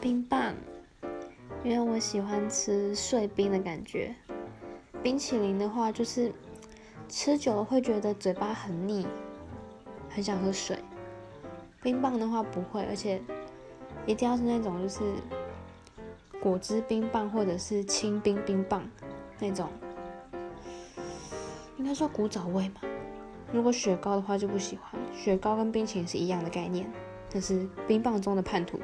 冰棒，因为我喜欢吃碎冰的感觉。冰淇淋的话，就是吃久了会觉得嘴巴很腻，很想喝水。冰棒的话不会，而且一定要是那种就是果汁冰棒或者是清冰冰棒那种，应该说古早味嘛。如果雪糕的话就不喜欢，雪糕跟冰淇淋是一样的概念，但是冰棒中的叛徒。